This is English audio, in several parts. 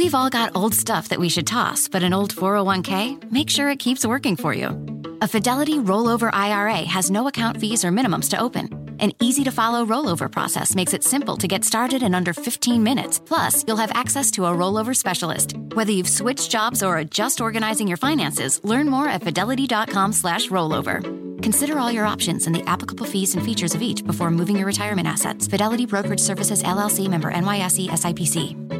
We've all got old stuff that we should toss, but an old 401k, make sure it keeps working for you. A Fidelity rollover IRA has no account fees or minimums to open. An easy to follow rollover process makes it simple to get started in under 15 minutes. Plus, you'll have access to a rollover specialist. Whether you've switched jobs or are just organizing your finances, learn more at fidelity.com/slash rollover. Consider all your options and the applicable fees and features of each before moving your retirement assets. Fidelity Brokerage Services LLC member NYSE SIPC.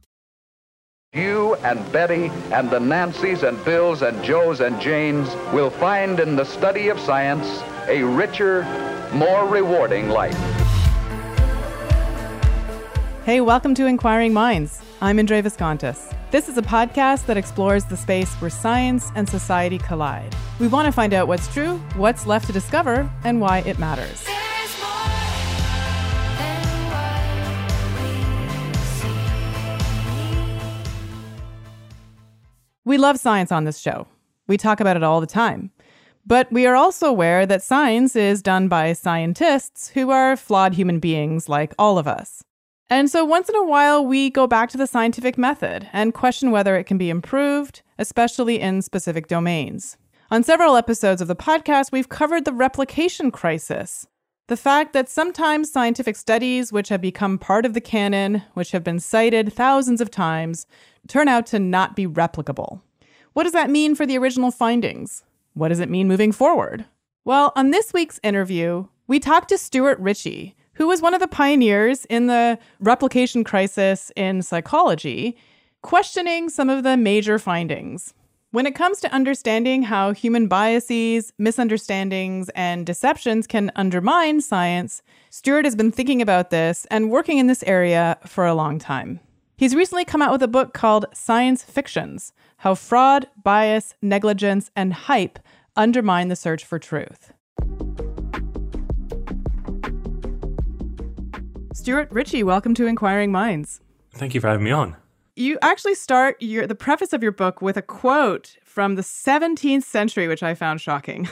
You and Betty and the Nancys and Bills and Joes and Janes will find in the study of science a richer, more rewarding life. Hey, welcome to Inquiring Minds. I'm Indre Viskontas. This is a podcast that explores the space where science and society collide. We want to find out what's true, what's left to discover, and why it matters. We love science on this show. We talk about it all the time. But we are also aware that science is done by scientists who are flawed human beings like all of us. And so once in a while, we go back to the scientific method and question whether it can be improved, especially in specific domains. On several episodes of the podcast, we've covered the replication crisis. The fact that sometimes scientific studies, which have become part of the canon, which have been cited thousands of times, turn out to not be replicable. What does that mean for the original findings? What does it mean moving forward? Well, on this week's interview, we talked to Stuart Ritchie, who was one of the pioneers in the replication crisis in psychology, questioning some of the major findings. When it comes to understanding how human biases, misunderstandings, and deceptions can undermine science, Stuart has been thinking about this and working in this area for a long time. He's recently come out with a book called Science Fictions How Fraud, Bias, Negligence, and Hype Undermine the Search for Truth. Stuart Ritchie, welcome to Inquiring Minds. Thank you for having me on. You actually start your the preface of your book with a quote from the 17th century, which I found shocking.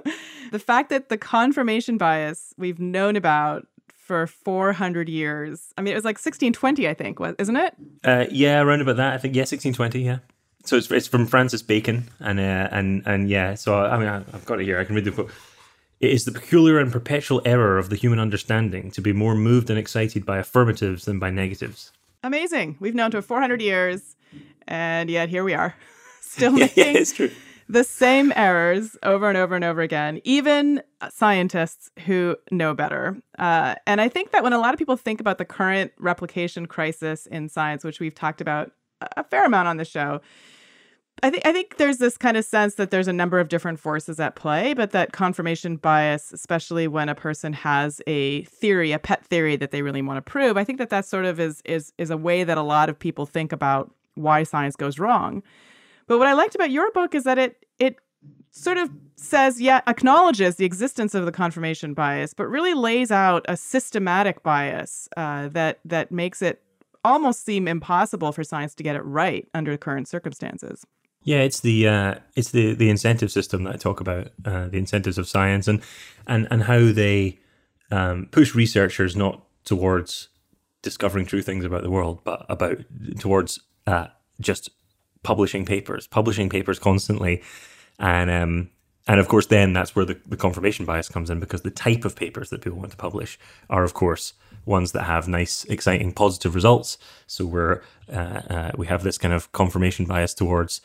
the fact that the confirmation bias we've known about for 400 years. I mean, it was like 1620, I think, isn't it? Uh, yeah, around about that. I think yeah, 1620. Yeah. So it's it's from Francis Bacon, and uh, and and yeah. So I mean, I've got it here. I can read the quote. It is the peculiar and perpetual error of the human understanding to be more moved and excited by affirmatives than by negatives. Amazing. We've known to 400 years, and yet here we are, still making yeah, the same errors over and over and over again, even scientists who know better. Uh, and I think that when a lot of people think about the current replication crisis in science, which we've talked about a fair amount on the show, I think I think there's this kind of sense that there's a number of different forces at play, but that confirmation bias, especially when a person has a theory, a pet theory that they really want to prove, I think that that sort of is is is a way that a lot of people think about why science goes wrong. But what I liked about your book is that it it sort of says, yeah, acknowledges the existence of the confirmation bias, but really lays out a systematic bias uh, that that makes it almost seem impossible for science to get it right under current circumstances. Yeah, it's the uh, it's the the incentive system that I talk about, uh, the incentives of science, and and and how they um, push researchers not towards discovering true things about the world, but about towards uh, just publishing papers, publishing papers constantly, and um, and of course then that's where the, the confirmation bias comes in because the type of papers that people want to publish are of course ones that have nice, exciting, positive results. So we're uh, uh, we have this kind of confirmation bias towards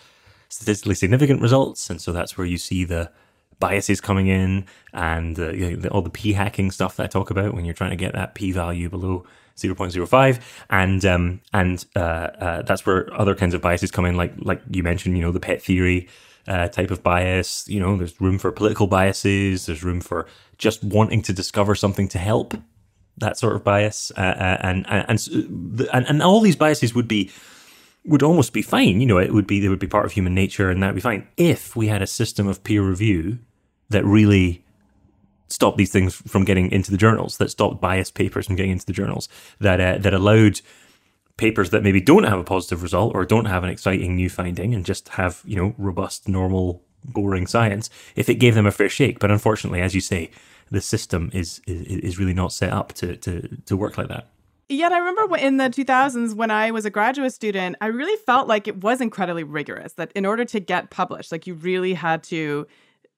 statistically significant results, and so that's where you see the biases coming in and uh, you know, all the p hacking stuff that I talk about when you're trying to get that p value below 0.05 and um, and uh, uh, that's where other kinds of biases come in like like you mentioned you know the pet theory uh, type of bias. You know there's room for political biases. There's room for just wanting to discover something to help that sort of bias, uh, uh and and, and and all these biases would be would almost be fine. You know, it would be they would be part of human nature, and that would be fine if we had a system of peer review that really stopped these things from getting into the journals, that stopped biased papers from getting into the journals, that uh, that allowed papers that maybe don't have a positive result or don't have an exciting new finding and just have you know robust, normal, boring science, if it gave them a fair shake. But unfortunately, as you say, the system is is, is really not set up to to to work like that. Yet I remember in the 2000s when I was a graduate student, I really felt like it was incredibly rigorous. That in order to get published, like you really had to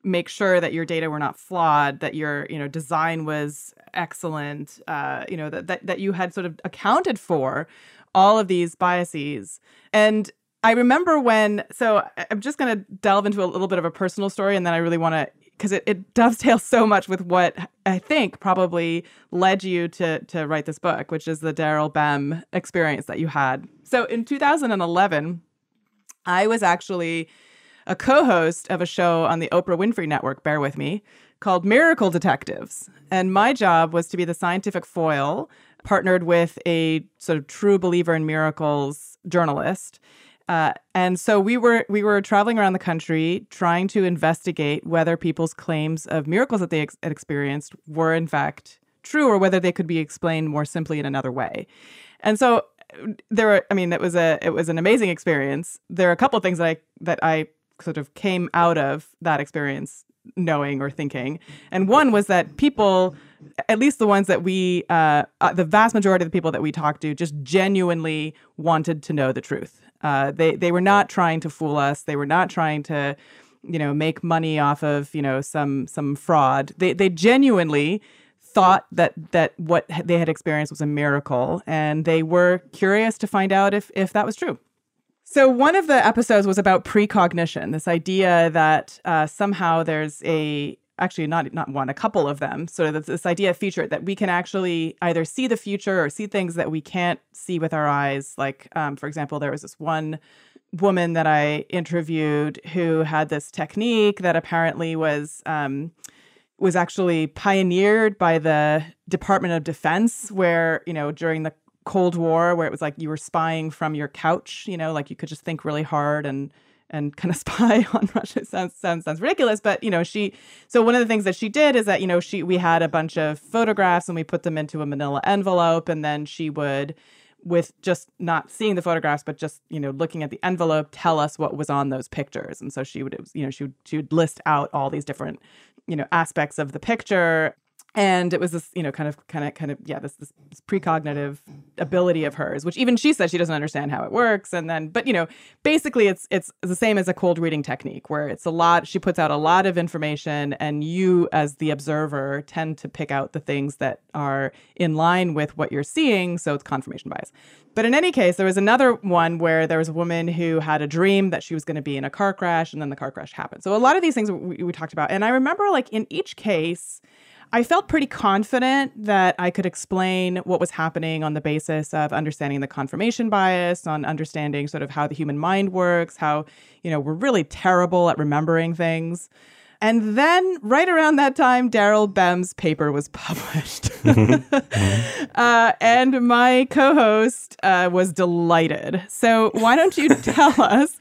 make sure that your data were not flawed, that your you know design was excellent, uh, you know that, that that you had sort of accounted for all of these biases. And I remember when, so I'm just going to delve into a little bit of a personal story, and then I really want to because it, it dovetails so much with what I think probably led you to to write this book, which is the Daryl Bem experience that you had. So in 2011, I was actually a co host of a show on the Oprah Winfrey Network, bear with me, called Miracle Detectives. And my job was to be the scientific foil, partnered with a sort of true believer in miracles journalist. Uh, and so we were we were traveling around the country trying to investigate whether people's claims of miracles that they ex- had experienced were in fact true or whether they could be explained more simply in another way. And so there were I mean it was a it was an amazing experience. There are a couple things that I that I sort of came out of that experience knowing or thinking. And one was that people, at least the ones that we, uh, uh, the vast majority of the people that we talked to, just genuinely wanted to know the truth. Uh, they they were not trying to fool us. They were not trying to, you know, make money off of you know some some fraud. They they genuinely thought that that what they had experienced was a miracle, and they were curious to find out if if that was true. So one of the episodes was about precognition, this idea that uh, somehow there's a actually not not one, a couple of them. Sort of this idea featured that we can actually either see the future or see things that we can't see with our eyes. Like, um, for example, there was this one woman that I interviewed who had this technique that apparently was. Um, was actually pioneered by the Department of Defense, where, you know, during the Cold War where it was like you were spying from your couch, you know, like you could just think really hard and and kind of spy on Russia. Sounds sounds sounds ridiculous, but you know, she so one of the things that she did is that, you know, she we had a bunch of photographs and we put them into a manila envelope and then she would with just not seeing the photographs but just you know looking at the envelope tell us what was on those pictures and so she would you know she would she would list out all these different you know aspects of the picture and it was this you know kind of kind of kind of yeah this, this, this precognitive ability of hers which even she says she doesn't understand how it works. And then but you know basically it's it's the same as a cold reading technique where it's a lot she puts out a lot of information and you as the observer tend to pick out the things that are in line with what you're seeing. So it's confirmation bias. But in any case there was another one where there was a woman who had a dream that she was going to be in a car crash and then the car crash happened. So a lot of these things we, we talked about. And i remember like in each case I felt pretty confident that I could explain what was happening on the basis of understanding the confirmation bias, on understanding sort of how the human mind works, how, you know, we're really terrible at remembering things. And then, right around that time, Daryl Bem's paper was published. uh, and my co host uh, was delighted. So, why don't you tell us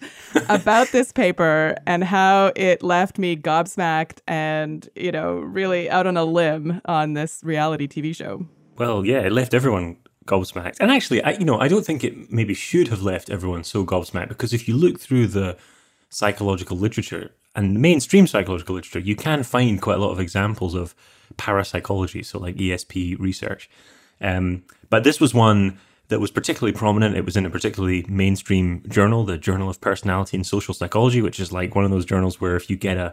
about this paper and how it left me gobsmacked and, you know, really out on a limb on this reality TV show? Well, yeah, it left everyone gobsmacked. And actually, I, you know, I don't think it maybe should have left everyone so gobsmacked because if you look through the psychological literature, and mainstream psychological literature, you can find quite a lot of examples of parapsychology, so like ESP research. Um, but this was one that was particularly prominent. It was in a particularly mainstream journal, the Journal of Personality and Social Psychology, which is like one of those journals where if you get a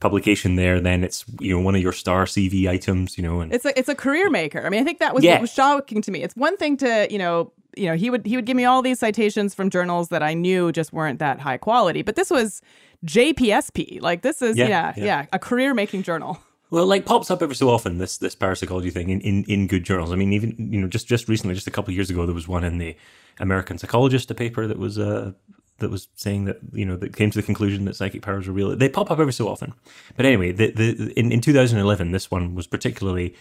publication there, then it's you know one of your star CV items, you know. And it's a it's a career maker. I mean, I think that was yeah. what was shocking to me. It's one thing to you know you know he would he would give me all these citations from journals that I knew just weren't that high quality, but this was JPSP. Like this is yeah, yeah, yeah. yeah a career making journal. Well, like pops up every so often this this parapsychology thing in, in, in good journals. I mean, even you know, just just recently, just a couple of years ago, there was one in the American Psychologist, a paper that was uh, that was saying that you know that came to the conclusion that psychic powers are real. They pop up every so often, but anyway, the, the in in 2011, this one was particularly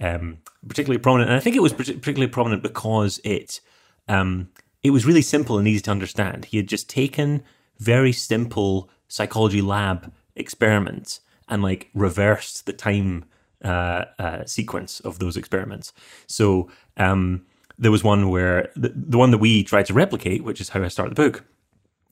um, particularly prominent. And I think it was particularly prominent because it um, it was really simple and easy to understand. He had just taken very simple psychology lab experiments and like reversed the time uh, uh, sequence of those experiments. So um, there was one where the, the one that we tried to replicate, which is how I start the book.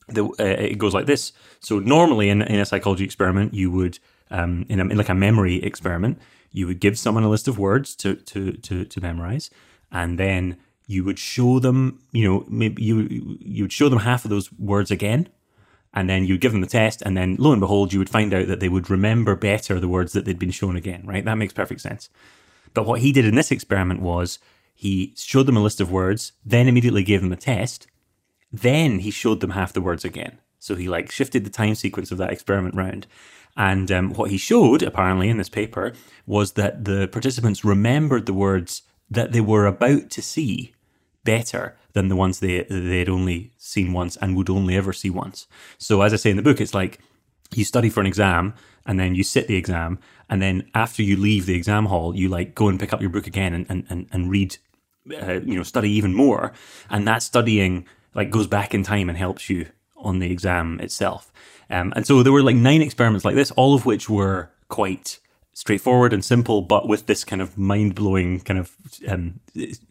The, uh, it goes like this. So normally in, in a psychology experiment, you would um, in, a, in like a memory experiment, you would give someone a list of words to to to, to memorize, and then you would show them, you know, maybe you you would show them half of those words again, and then you'd give them the test, and then lo and behold, you would find out that they would remember better the words that they'd been shown again. Right? That makes perfect sense. But what he did in this experiment was he showed them a list of words, then immediately gave them a test, then he showed them half the words again. So he like shifted the time sequence of that experiment round. And um, what he showed, apparently, in this paper was that the participants remembered the words that they were about to see better than the ones they they had only seen once and would only ever see once. So, as I say in the book, it's like you study for an exam and then you sit the exam, and then after you leave the exam hall, you like go and pick up your book again and and and, and read, uh, you know, study even more, and that studying like goes back in time and helps you on the exam itself. Um, and so there were like nine experiments like this, all of which were quite straightforward and simple, but with this kind of mind blowing kind of um,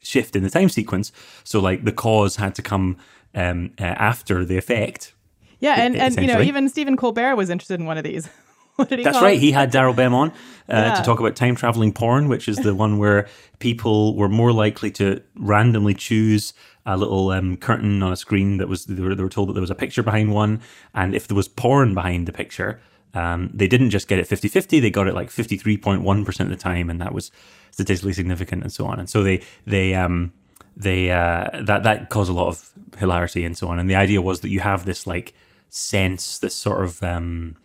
shift in the time sequence. So like the cause had to come um, uh, after the effect. Yeah, and, and you know even Stephen Colbert was interested in one of these. That's right. It? He had Daryl Bem on uh, yeah. to talk about time traveling porn, which is the one where people were more likely to randomly choose a little um, curtain on a screen that was they were, they were, told that there was a picture behind one, and if there was porn behind the picture, um, they didn't just get it 50-50, they got it like 53.1% of the time, and that was statistically significant and so on. And so they they um they uh, that that caused a lot of hilarity and so on. And the idea was that you have this like sense, this sort of um,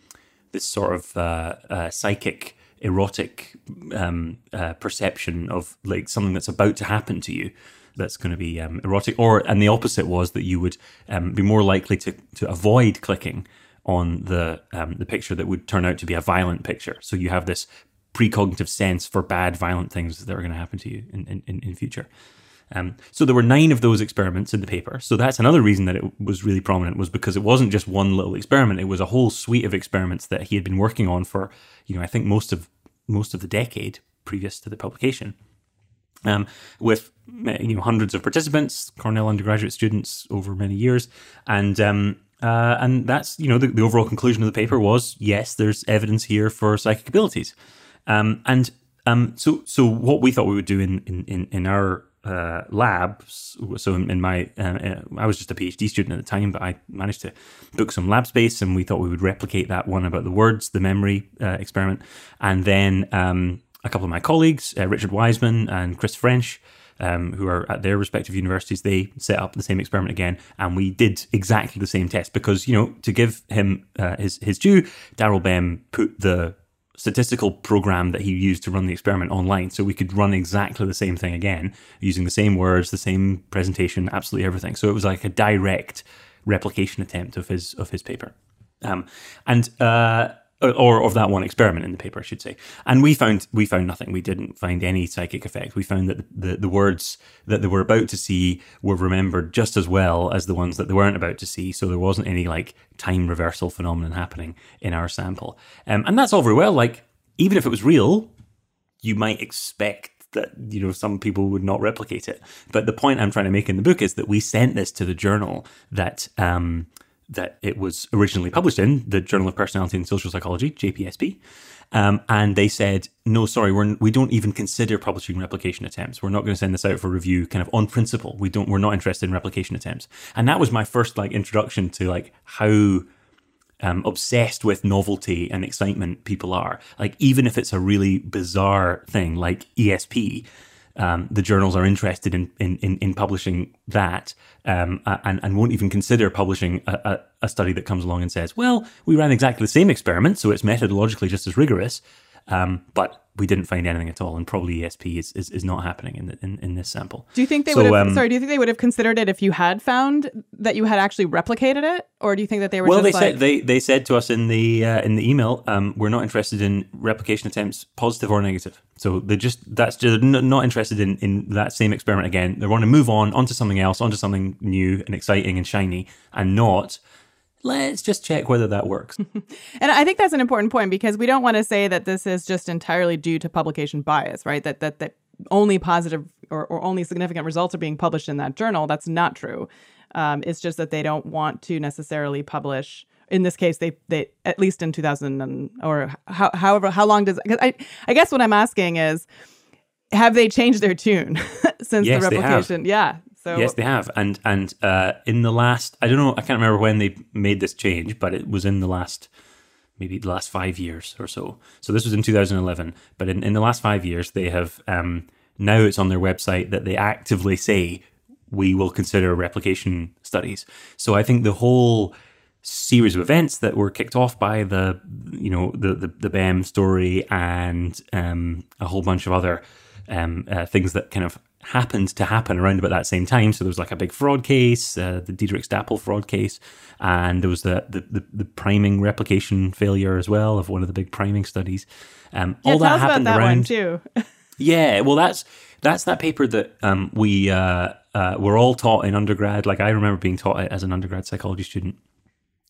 this sort of uh, uh, psychic erotic um, uh, perception of like something that's about to happen to you that's going to be um, erotic, or and the opposite was that you would um, be more likely to to avoid clicking on the um, the picture that would turn out to be a violent picture. So you have this precognitive sense for bad, violent things that are going to happen to you in in, in future. Um, so there were nine of those experiments in the paper. So that's another reason that it was really prominent was because it wasn't just one little experiment; it was a whole suite of experiments that he had been working on for, you know, I think most of most of the decade previous to the publication um, with you know hundreds of participants, Cornell undergraduate students over many years, and um, uh, and that's you know the, the, overall conclusion of the paper was yes, there's evidence here for psychic abilities, um, and um, so so what we thought we would do in in in our uh, labs. So in, in my, uh, uh I was just a PhD student at the time, but I managed to book some lab space, and we thought we would replicate that one about the words, the memory uh, experiment, and then um, a couple of my colleagues, uh, Richard Wiseman and Chris French, um, who are at their respective universities, they set up the same experiment again, and we did exactly the same test because you know to give him uh, his his due, Daryl Bem put the statistical program that he used to run the experiment online, so we could run exactly the same thing again using the same words, the same presentation, absolutely everything. So it was like a direct replication attempt of his of his paper, um, and. Uh, or of that one experiment in the paper, I should say. And we found we found nothing. We didn't find any psychic effect. We found that the, the words that they were about to see were remembered just as well as the ones that they weren't about to see. So there wasn't any like time reversal phenomenon happening in our sample. Um, and that's all very well. Like even if it was real, you might expect that you know some people would not replicate it. But the point I'm trying to make in the book is that we sent this to the journal that um, that it was originally published in, the Journal of Personality and Social Psychology, JPSP. Um, and they said, no, sorry, we're, we don't even consider publishing replication attempts. We're not going to send this out for review kind of on principle. We don't, we're not interested in replication attempts. And that was my first like introduction to like how um, obsessed with novelty and excitement people are. Like, even if it's a really bizarre thing like ESP, um, the journals are interested in in, in, in publishing that um, and, and won't even consider publishing a, a, a, study that comes along and says, well, we ran exactly the same experiment, so it's methodologically just as rigorous. Um, but we didn't find anything at all, and probably ESP is, is, is not happening in, the, in in this sample. Do you think they So, would have? um, sorry, do you think they would have considered it if you had found that you had actually replicated it, or do you think that they were Well, they just like, said they, they said to us in the uh, in the email, um, we're not interested in replication attempts, positive or negative. So they just that's just not interested in, in that same experiment again. They want to move on onto something else, onto something new and exciting and shiny, and not let's just check whether that works. And I think that's an important point because we don't want to say that this is just entirely due to publication bias, right? That that that only positive or, or only significant results are being published in that journal. That's not true. Um, it's just that they don't want to necessarily publish. In this case, they they at least in 2000 and, or how, however how long does because I I guess what I'm asking is have they changed their tune since Yes, the they have. replication? Yeah. So yes, they have, and and uh, in the last, I don't know, I can't remember when they made this change, but it was in the last maybe the last five years or so. So this was in 2011, but in, in the last five years, they have um, now it's on their website that they actively say we will consider replication studies. So I think the whole series of events that were kicked off by the you know the the, the Bem story and um, a whole bunch of other um, uh, things that kind of happened to happen around about that same time. So there was like a big fraud case, uh, the Diederik Stapel fraud case, and there was the, the the the priming replication failure as well of one of the big priming studies. Um, yeah, all that happened that around. too. Yeah, well, that's that's that paper that um, we uh, uh, were all taught in undergrad. Like I remember being taught it as an undergrad psychology student.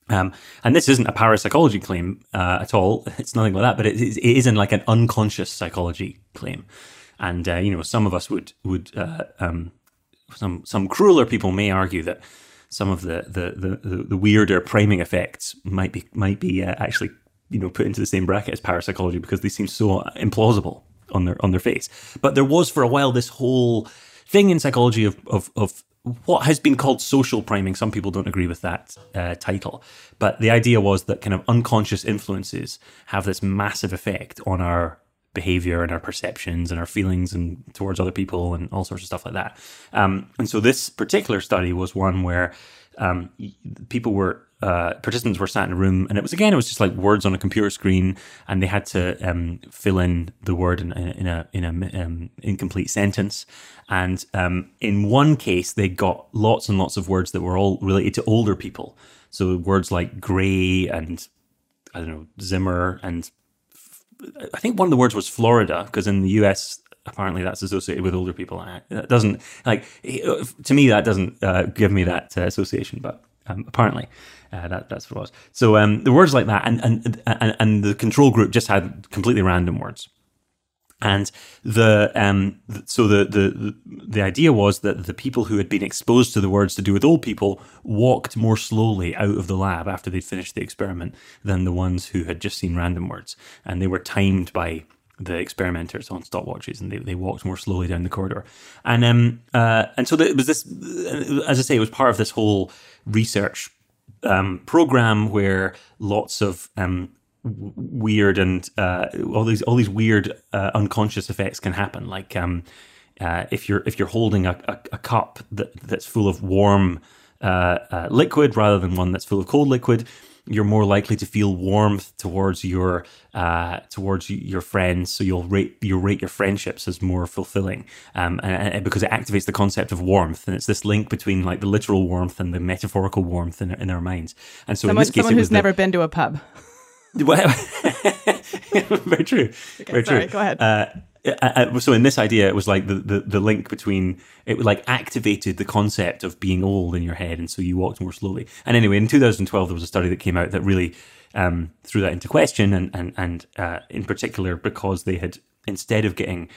Um, and this isn't a parapsychology claim uh, at all. It's nothing like that. But it is, it is in like an unconscious psychology claim. And uh, you know, some of us would would uh, um, some some crueler people may argue that some of the the the, the weirder priming effects might be might be uh, actually you know put into the same bracket as parapsychology because they seem so implausible on their on their face. But there was for a while this whole thing in psychology of of, of what has been called social priming. Some people don't agree with that uh, title, but the idea was that kind of unconscious influences have this massive effect on our behavior and our perceptions and our feelings and towards other people and all sorts of stuff like that. Um, and so this particular study was one where um, people were uh, participants were sat in a room, and it was again it was just like words on a computer screen, and they had to um, fill in the word in, in a in a um, incomplete sentence. And um, in one case, they got lots and lots of words that were all related to older people. So words like grey and I don't know Zimmer and I think one of the words was Florida because in the US apparently that's associated with older people. That doesn't like to me that doesn't uh, give me that uh, association, but um, apparently uh, that that's what it was. So um, the words like that, and, and and and the control group just had completely random words. And the um, so the, the the idea was that the people who had been exposed to the words to do with old people walked more slowly out of the lab after they'd finished the experiment than the ones who had just seen random words, and they were timed by the experimenters on stopwatches, and they, they walked more slowly down the corridor, and um uh, and so it was this, as I say, it was part of this whole research um, program where lots of um, w- weird and uh, all these all these weird uh, unconscious effects can happen. Like um, uh, if you're if you're holding a, a, a cup that, that's full of warm uh, uh, liquid rather than one that's full of cold liquid, you're more likely to feel warmth towards your uh, towards your friends. So you'll rate you rate your friendships as more fulfilling, um, and, and because it activates the concept of warmth, and it's this link between like the literal warmth and the metaphorical warmth in, in our minds. And so in Someone, this case, someone who's the- never been to a pub. well, very true. very sorry, true. go ahead. Uh, uh, uh, so in this idea, it was like the, the, the link between it was like activated the concept of being old in your head, and so you walked more slowly. And anyway, in 2012, there was a study that came out that really um, threw that into question, and and and uh, in particular because they had instead of getting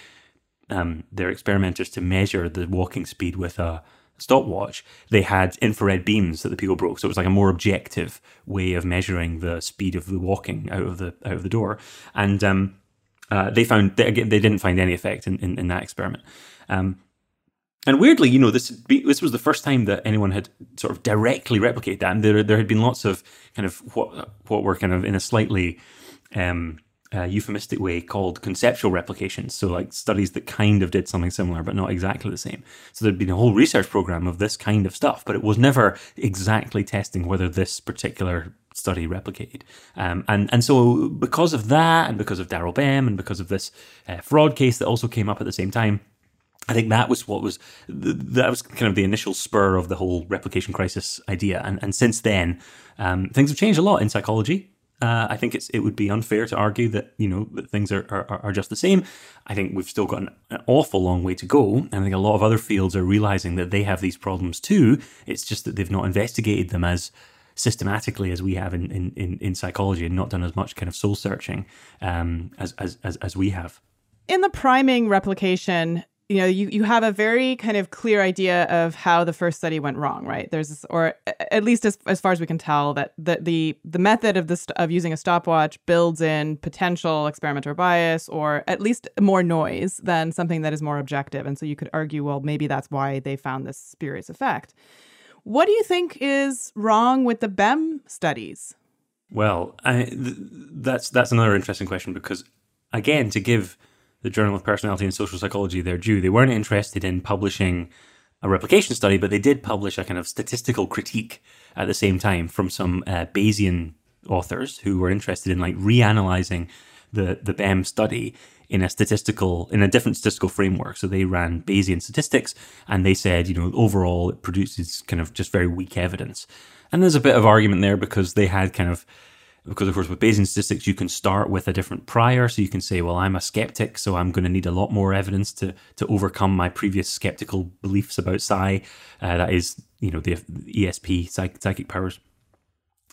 um, their experimenters to measure the walking speed with a stopwatch, they had infrared beams that the people broke. So it was like a more objective way of measuring the speed of the walking out of the out of the door. And um, uh, they found they, they didn't find any effect in, in, in that experiment. Um, and weirdly, you know, this this was the first time that anyone had sort of directly replicated that. And there there had been lots of kind of what what were kind of in a slightly um, uh, euphemistic way called conceptual replications. So, like studies that kind of did something similar, but not exactly the same. So, there'd been a whole research program of this kind of stuff, but it was never exactly testing whether this particular study replicated. Um, and and so because of that, and because of Daryl Bem, and because of this uh, fraud case that also came up at the same time, I think that was what was that was kind of the initial spur of the whole replication crisis idea. And and since then, um, things have changed a lot in psychology. Uh, I think it's it would be unfair to argue that you know that things are, are, are just the same. I think we've still got an, an, awful long way to go, and I think a lot of other fields are realizing that they have these problems too. It's just that they've not investigated them as systematically as we have in in, in, in psychology, and not done as much kind of soul searching um, as, as as as we have. In the priming replication, you know you, you have a very kind of clear idea of how the first study went wrong right? There's this, or at least as, as far as we can tell that the the, the method of this of using a stopwatch builds in potential experimenter bias or at least more noise than something that is more objective. And so you could argue well maybe that's why they found this spurious effect. What do you think is wrong with the Bem studies? Well I, th- that's that's another interesting question because again to give the Journal of Personality and Social Psychology their due. They weren't interested in publishing a replication study, but they did publish a kind of statistical critique at the same time from some uh, Bayesian authors who were interested in like reanalyzing the the Bem study in a statistical in a different statistical framework. So they ran Bayesian statistics and they said, you know, overall it produces kind of just very weak evidence. And there's a bit of argument there because they had kind of because of course with Bayesian statistics you can start with a different prior, so you can say, well, I'm a skeptic, so I'm going to need a lot more evidence to to overcome my previous skeptical beliefs about psi. Uh, that is, you know, the ESP psych- psychic powers.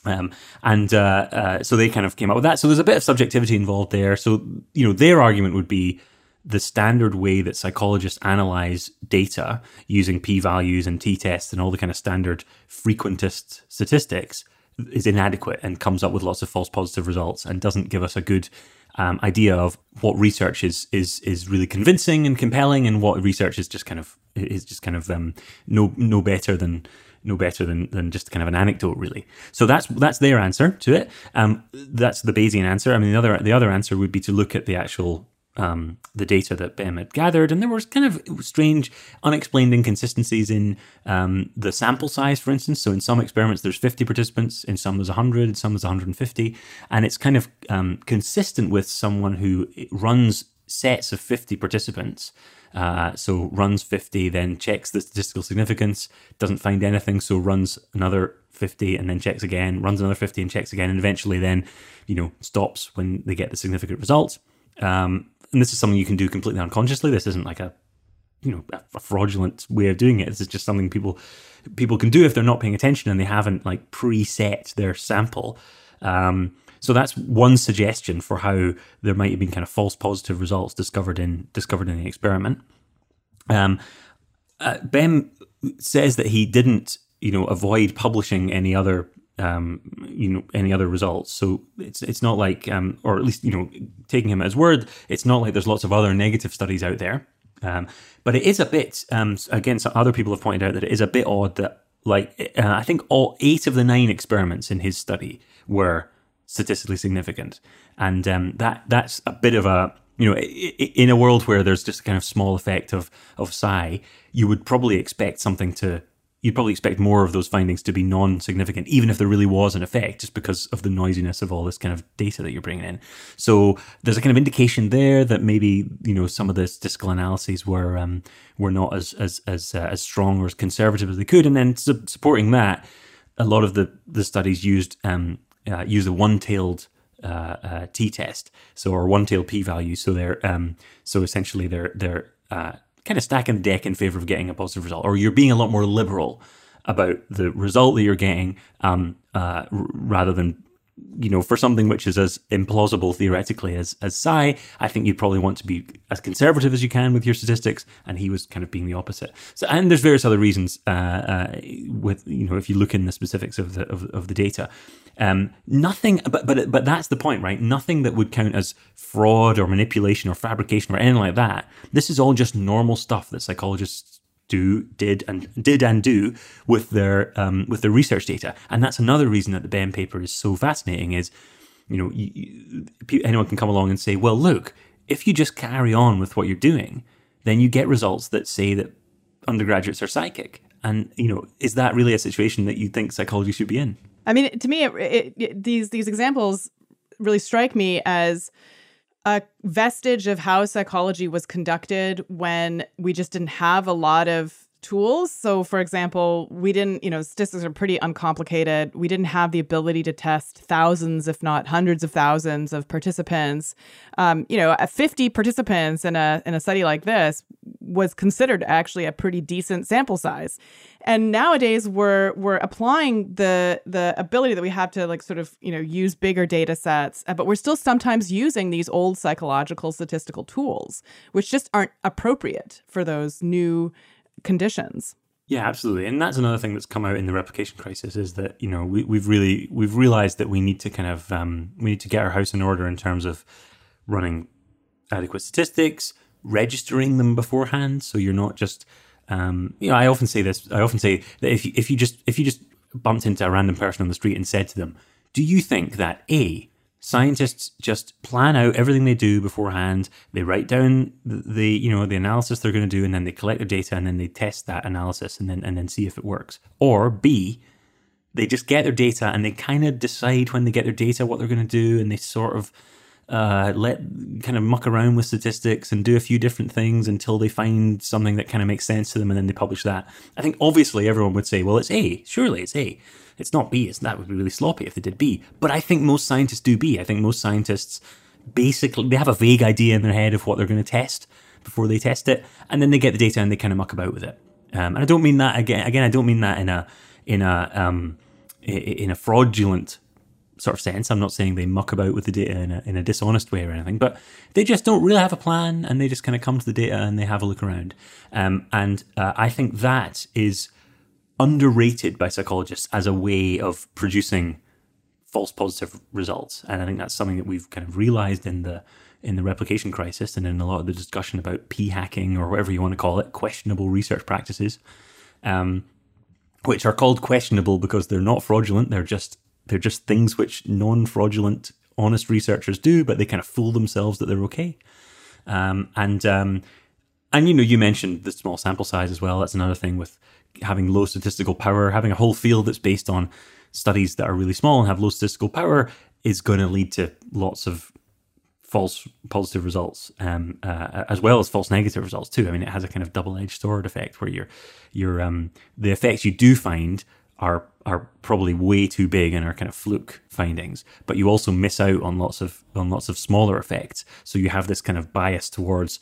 Um, and uh, uh, so they kind of came up with that. So there's a bit of subjectivity involved there. So you know, their argument would be the standard way that psychologists analyze data using p values and t tests and all the kind of standard frequentist statistics is inadequate and comes up with lots of false positive results and doesn't give us a good um, idea of what research is is is really convincing and compelling and what research is just kind of is just kind of um, no no better than no better than, than just kind of an anecdote really. So that's that's their answer to it. Um, that's the bayesian answer. I mean the other the other answer would be to look at the actual um, the data that Bem had gathered, and there was kind of strange, unexplained inconsistencies in um, the sample size, for instance. So in some experiments, there's 50 participants, in some there's 100, in some there's 150, and it's kind of um, consistent with someone who runs sets of 50 participants. Uh, so runs 50, then checks the statistical significance, doesn't find anything, so runs another 50 and then checks again, runs another 50 and checks again, and eventually then, you know, stops when they get the significant results. Um, and this is something you can do completely unconsciously. This isn't like a you know a fraudulent way of doing it. This is just something people people can do if they're not paying attention and they haven't like preset their sample. Um, so that's one suggestion for how there might have been kind of false positive results discovered in discovered in the experiment. Um, uh, Bem says that he didn't, you know, avoid publishing any other um, you know any other results. So it's it's not like, um, or at least you know, taking him at his word, it's not like there's lots of other negative studies out there. Um, but it is a bit. Um, again, some other people have pointed out that it is a bit odd that like uh, I think all eight of the nine experiments in his study were statistically significant, and um, that that's a bit of a you know, in a world where there's just a kind of small effect of of psi, you would probably expect something to you'd probably expect more of those findings to be non-significant, even if there really was an effect, just because of the noisiness of all this kind of data that you're bringing in. So there's a kind of indication there that maybe you know some of the statistical analyses were um, were not as as as uh, as strong or as conservative as they could, and then su- supporting that, a lot of the the studies used um, uh, use a one-tailed uh, uh, t-test, so or one-tailed p-value. So they're um, so essentially they're they're uh, kind of stacking the deck in favor of getting a positive result, or you're being a lot more liberal about the result that you're getting, um, uh, r- rather than you know, for something which is as implausible theoretically as as psi, I think you'd probably want to be as conservative as you can with your statistics, and he was kind of being the opposite. So, and there's various other reasons uh, uh, with you know if you look in the specifics of the of, of the data, um, nothing. But but but that's the point, right? Nothing that would count as fraud or manipulation or fabrication or anything like that. This is all just normal stuff that psychologists do did and did and do with their um, with their research data, and that's another reason that the Bem paper is so fascinating. Is you know you, you, anyone can come along and say, well, look, if you just carry on with what you're doing, then you get results that say that undergraduates are psychic, and you know is that really a situation that you think psychology should be in? I mean, to me, it, it, it, these these examples really strike me as a vestige of how psychology was conducted when we just didn't have a lot of tools. So, for example, we didn't, you know, statistics are pretty uncomplicated. We didn't have the ability to test thousands, if not hundreds of thousands, of participants. Um, you know, 50 participants in a in a study like this was considered actually a pretty decent sample size. And nowadays, we're we're applying the the ability that we have to like sort of you know use bigger data sets, uh, but we're still sometimes using these old psychological statistical tools, which just aren't appropriate for those new conditions. Yeah, absolutely, and that's another thing that's come out in the replication crisis is that you know we, we've really we've realized that we need to kind of um, we need to get our house in order in terms of running adequate statistics, registering them beforehand, so you're not just um, you know I often say this I often say that if you, if you just if you just bumped into a random person on the street and said to them, "Do you think that a scientists just plan out everything they do beforehand. They write down the, you know the analysis they're going to do, and then they collect their data, and then they test that analysis, and then and then see if it works. Or B, they just get their data and they kind of decide when they get their data what they're going to do, and they sort of uh, let kind of muck around with statistics and do a few different things until they find something that kind of makes sense to them, and then they publish that. I think obviously everyone would say, well, it's A, surely it's A. It's not B. It's, that would be really sloppy if they did B. But I think most scientists do B. I think most scientists basically they have a vague idea in their head of what they're going to test before they test it, and then they get the data and they kind of muck about with it. Um, and I don't mean that again. Again, I don't mean that in a in a um, in a fraudulent sort of sense. I'm not saying they muck about with the data in a, in a dishonest way or anything, but they just don't really have a plan and they just kind of come to the data and they have a look around. Um, and uh, I think that is underrated by psychologists as a way of producing false positive results. And I think that's something that we've kind of realized in the in the replication crisis and in a lot of the discussion about p hacking or whatever you want to call it, questionable research practices, um, which are called questionable because they're not fraudulent. They're just they're just things which non fraudulent honest researchers do, but they kind of fool themselves that they're okay. Um, and um, and you know, you mentioned the small sample size as well. That's another thing with having low statistical power, having a whole field that's based on studies that are really small and have low statistical power is going to lead to lots of false positive results, um, uh, as well as false negative results too. I mean, it has a kind of double-edged sword effect where you're, you're, um, the effects you do find are are probably way too big and are kind of fluke findings, but you also miss out on lots of on lots of smaller effects. So you have this kind of bias towards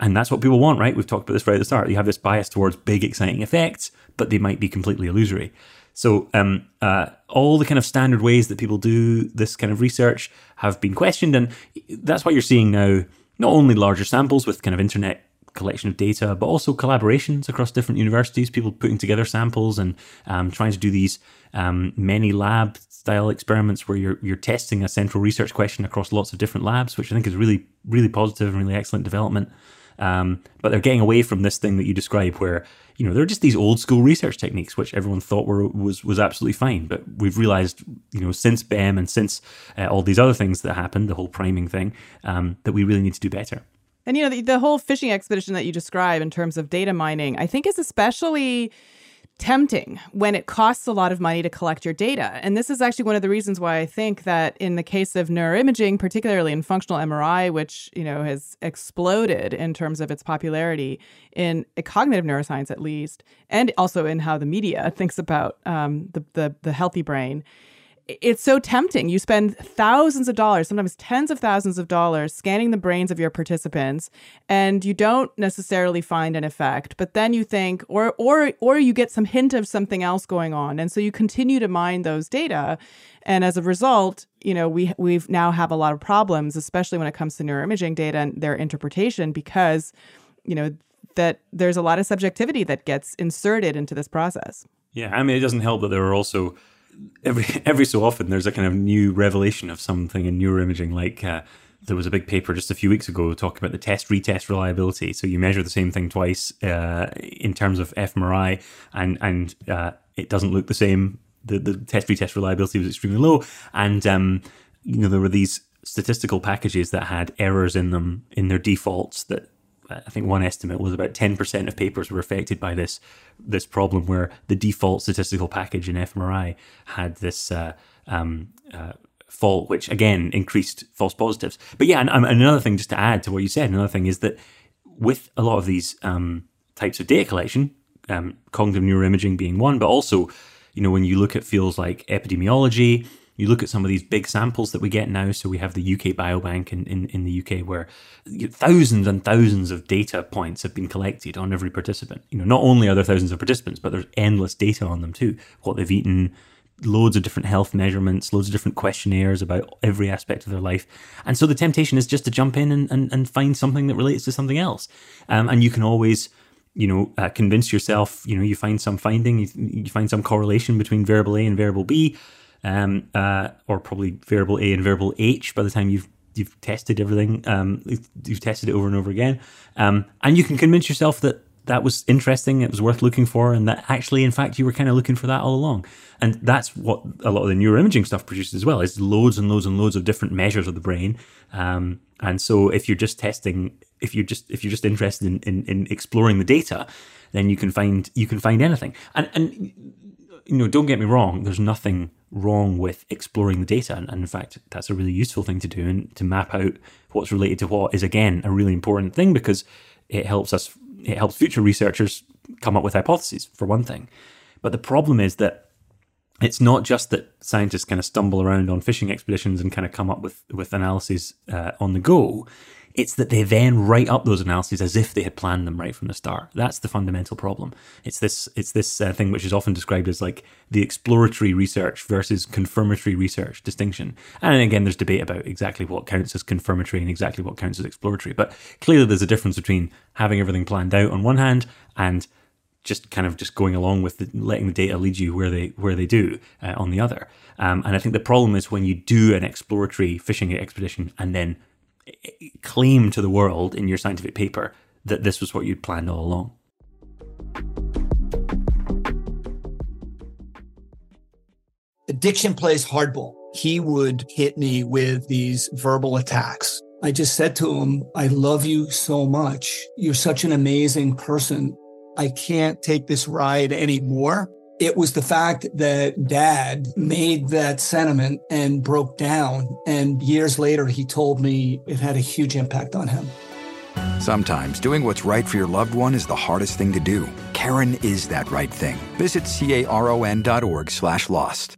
and that's what people want, right? We've talked about this right at the start. You have this bias towards big, exciting effects, but they might be completely illusory. So, um, uh, all the kind of standard ways that people do this kind of research have been questioned. And that's why you're seeing now not only larger samples with kind of internet collection of data, but also collaborations across different universities, people putting together samples and um, trying to do these um, many lab style experiments where you're, you're testing a central research question across lots of different labs, which I think is really, really positive and really excellent development. Um, but they're getting away from this thing that you describe, where you know there are just these old school research techniques, which everyone thought were was was absolutely fine. But we've realized, you know, since Bem and since uh, all these other things that happened, the whole priming thing, um, that we really need to do better. And you know, the, the whole fishing expedition that you describe in terms of data mining, I think is especially tempting when it costs a lot of money to collect your data. And this is actually one of the reasons why I think that in the case of neuroimaging, particularly in functional MRI, which, you know, has exploded in terms of its popularity in cognitive neuroscience at least, and also in how the media thinks about um, the, the, the healthy brain, it's so tempting. You spend thousands of dollars, sometimes tens of thousands of dollars, scanning the brains of your participants, and you don't necessarily find an effect. But then you think, or or or you get some hint of something else going on, and so you continue to mine those data, and as a result, you know we we've now have a lot of problems, especially when it comes to neuroimaging data and their interpretation, because you know that there's a lot of subjectivity that gets inserted into this process. Yeah, I mean, it doesn't help that there are also every every so often there's a kind of new revelation of something in neuroimaging like uh, there was a big paper just a few weeks ago talking about the test retest reliability. So you measure the same thing twice uh, in terms of fMRI and and uh, it doesn't look the same. The, the test retest reliability was extremely low. And um, you know there were these statistical packages that had errors in them in their defaults that I think one estimate was about 10% of papers were affected by this this problem where the default statistical package in fMRI had this uh, um, uh, fault, which again increased false positives. But yeah, and, and, another thing just to add to what you said, another thing is that with a lot of these um, types of data collection, um, cognitive neuroimaging being one, but also, you know, when you look at fields like epidemiology, you look at some of these big samples that we get now. So we have the UK Biobank in, in, in the UK where thousands and thousands of data points have been collected on every participant. You know, not only are there thousands of participants, but there's endless data on them too. What they've eaten, loads of different health measurements, loads of different questionnaires about every aspect of their life. And so the temptation is just to jump in and, and, and find something that relates to something else. Um, and you can always, you know, uh, convince yourself, you know, you find some finding, you, you, find some correlation between variable A and variable B, um, uh, or probably variable A and variable H by the time you've you've tested everything, um, you've tested it over and over again. Um, and you can convince yourself that that was interesting, it was worth looking for, and that actually, in fact, you were kind of looking for that all along. And that's what a lot of the neuroimaging stuff produces as well, is loads and loads and loads of different measures of the brain. Um, and so if you're just testing, if you're just if you're just interested in, in, in exploring the data, then you can find you can find anything. And and you know, don't get me wrong, there's nothing wrong with exploring the data. And, in fact, that's a really useful thing to do. And to map out what's related to what is, again, a really important thing because it helps us it helps future researchers come up with hypotheses, for one thing. But the problem is that it's not just that scientists kind of stumble around on fishing expeditions and kind of come up with, with analyses uh, on the go. It's that they then write up those analyses as if they had planned them right from the start. That's the fundamental problem. It's this it's this uh, thing which is often described as like the exploratory research versus confirmatory research distinction. And again, there's debate about exactly what counts as confirmatory and exactly what counts as exploratory. But clearly, there's a difference between having everything planned out on one hand and just kind of just going along with the, letting the data lead you where they where they do uh, on the other. Um, and I think the problem is when you do an exploratory fishing expedition and then claim to the world in your scientific paper that this was what you'd planned all along. Addiction plays hardball. He would hit me with these verbal attacks. I just said to him, I love you so much. You're such an amazing person. I can't take this ride anymore. It was the fact that dad made that sentiment and broke down. And years later, he told me it had a huge impact on him. Sometimes doing what's right for your loved one is the hardest thing to do. Caron is that right thing. Visit caron.org slash lost.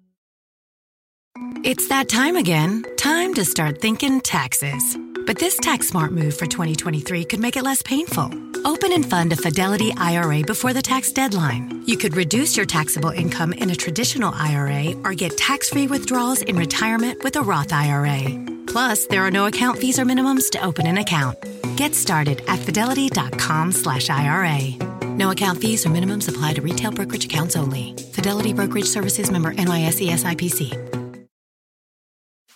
It's that time again. Time to start thinking taxes. But this tax smart move for 2023 could make it less painful. Open and fund a Fidelity IRA before the tax deadline. You could reduce your taxable income in a traditional IRA or get tax free withdrawals in retirement with a Roth IRA. Plus, there are no account fees or minimums to open an account. Get started at fidelity.com slash IRA. No account fees or minimums apply to retail brokerage accounts only. Fidelity Brokerage Services member NYSE SIPC.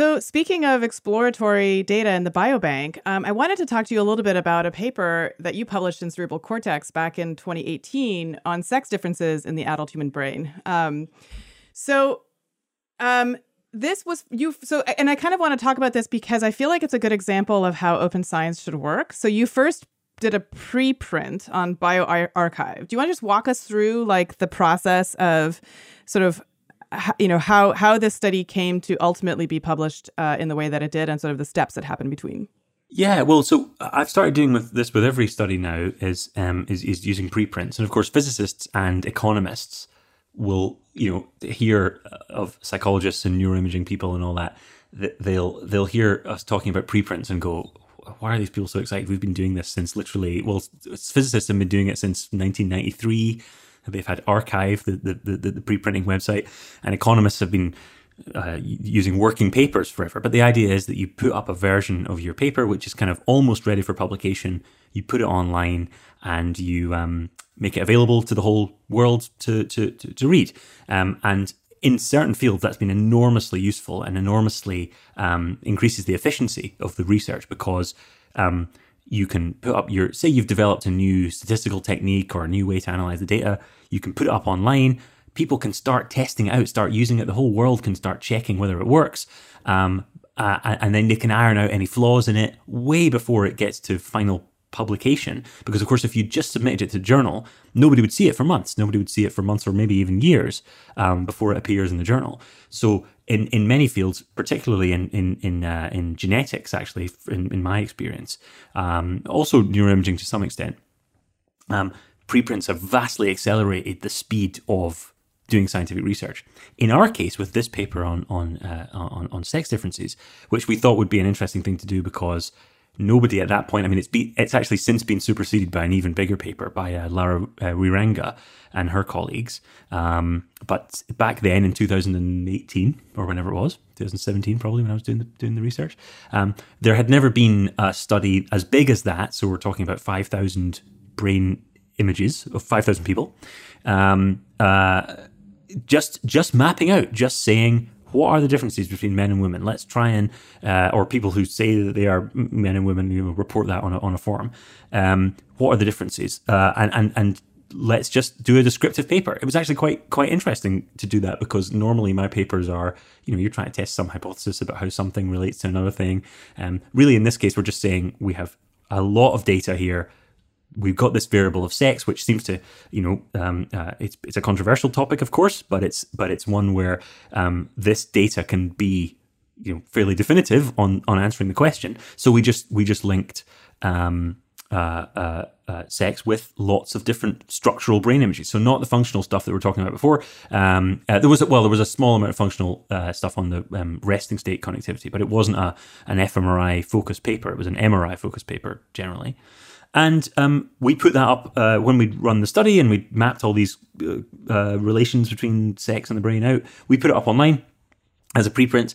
So, speaking of exploratory data in the biobank, um, I wanted to talk to you a little bit about a paper that you published in Cerebral Cortex back in 2018 on sex differences in the adult human brain. Um, so, um, this was you. So, and I kind of want to talk about this because I feel like it's a good example of how open science should work. So, you first did a preprint on bioRxiv. Do you want to just walk us through like the process of sort of you know how how this study came to ultimately be published uh, in the way that it did, and sort of the steps that happened between. Yeah, well, so I've started doing with this with every study now is um, is, is using preprints, and of course, physicists and economists will you know hear of psychologists and neuroimaging people and all that. They'll they'll hear us talking about preprints and go, why are these people so excited? We've been doing this since literally well, physicists have been doing it since 1993. They've had arXiv, the the, the, the pre-printing website, and economists have been uh, using working papers forever. But the idea is that you put up a version of your paper, which is kind of almost ready for publication. You put it online and you um, make it available to the whole world to to to, to read. Um, and in certain fields, that's been enormously useful and enormously um, increases the efficiency of the research because um, you can put up your say you've developed a new statistical technique or a new way to analyze the data. You can put it up online people can start testing it out, start using it. The whole world can start checking whether it works. Um, uh, and then they can iron out any flaws in it way before it gets to final publication. Because, of course, if you just submitted it to journal, nobody would see it for months. Nobody would see it for months or maybe even years um, before it appears in the journal. So, in, in many fields, particularly in in in, uh, in genetics, actually, in, in my experience, um, also neuroimaging to some extent, um, preprints have vastly accelerated the speed of doing scientific research. In our case, with this paper on on, uh, on on sex differences, which we thought would be an interesting thing to do because nobody at that point, I mean, it's be, it's actually since been superseded by an even bigger paper by uh, Lara uh, Wierenga and her colleagues. Um, but back then in 2018 or whenever it was, 2017 probably when I was doing the, doing the research, um, there had never been a study as big as that. So we're talking about 5,000 brain images of 5,000 people. Um, uh, just just mapping out, just saying what are the differences between men and women? Let's try and, uh, or people who say that they are men and women, you know, report that on a, on a forum. Um, what are the differences? Uh, and, and, and let's just do a descriptive paper. It was actually quite, quite interesting to do that because normally my papers are, you know, you're trying to test some hypothesis about how something relates to another thing. Um, really, in this case, we're just saying we have a lot of data here we've got this variable of sex, which seems to, you know, um, uh, it's it's a controversial topic, of course, but it's but it's one where um, this data can be, you know, fairly definitive on on answering the question. So we just we just linked. Um, uh, uh, uh, sex with lots of different structural brain images. So not the functional stuff that we are talking about before. Um, uh, there was a, well, there was a small amount of functional uh, stuff on the um, resting state connectivity, but it wasn't a an fMRI focused paper. It was an MRI focused paper generally. And um, we put that up uh, when we'd run the study and we'd mapped all these uh, uh, relations between sex and the brain out. We put it up online as a preprint.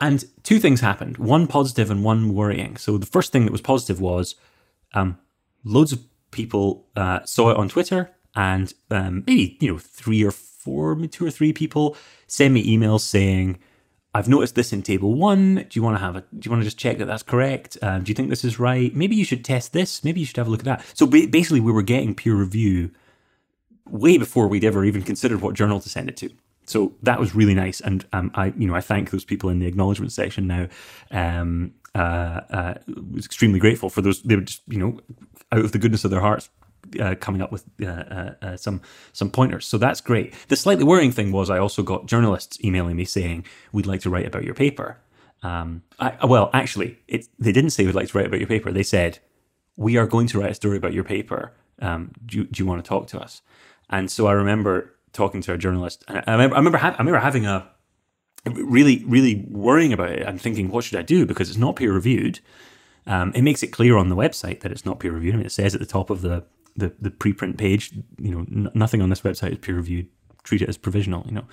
And two things happened one positive and one worrying. So the first thing that was positive was um, loads of people uh, saw it on Twitter, and um, maybe, you know, three or four, two or three people sent me emails saying, I've noticed this in table one. Do you want to have a? Do you want to just check that that's correct? Um, do you think this is right? Maybe you should test this. Maybe you should have a look at that. So ba- basically, we were getting peer review way before we'd ever even considered what journal to send it to. So that was really nice, and um, I, you know, I thank those people in the acknowledgement section now. Um, uh, uh, was extremely grateful for those. They were just, you know, out of the goodness of their hearts, uh, coming up with uh, uh, uh, some some pointers. So that's great. The slightly worrying thing was I also got journalists emailing me saying we'd like to write about your paper. Um, I, well, actually, it, they didn't say we'd like to write about your paper. They said we are going to write a story about your paper. Um, do, you, do you want to talk to us? And so I remember talking to a journalist, and I remember I remember, I remember having a really really worrying about it and thinking what should I do because it's not peer reviewed. Um, it makes it clear on the website that it's not peer reviewed. I mean, it says at the top of the the the preprint page. You know, n- nothing on this website is peer reviewed. Treat it as provisional. You know,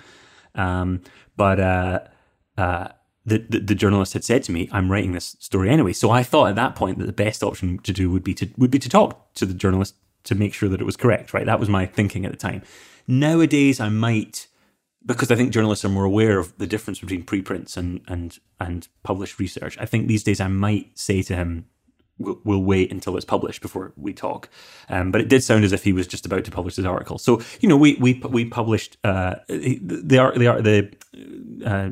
um, but uh, uh, the, the, the journalist had said to me, "I'm writing this story anyway." So I thought at that point that the best option to do would be to would be to talk to the journalist to make sure that it was correct. Right, that was my thinking at the time. Nowadays, I might because I think journalists are more aware of the difference between preprints and and and published research. I think these days I might say to him, we'll, we'll, wait until it's published before we talk. Um, but it did sound as if he was just about to publish his article. So you know, we we we published uh, the the the uh,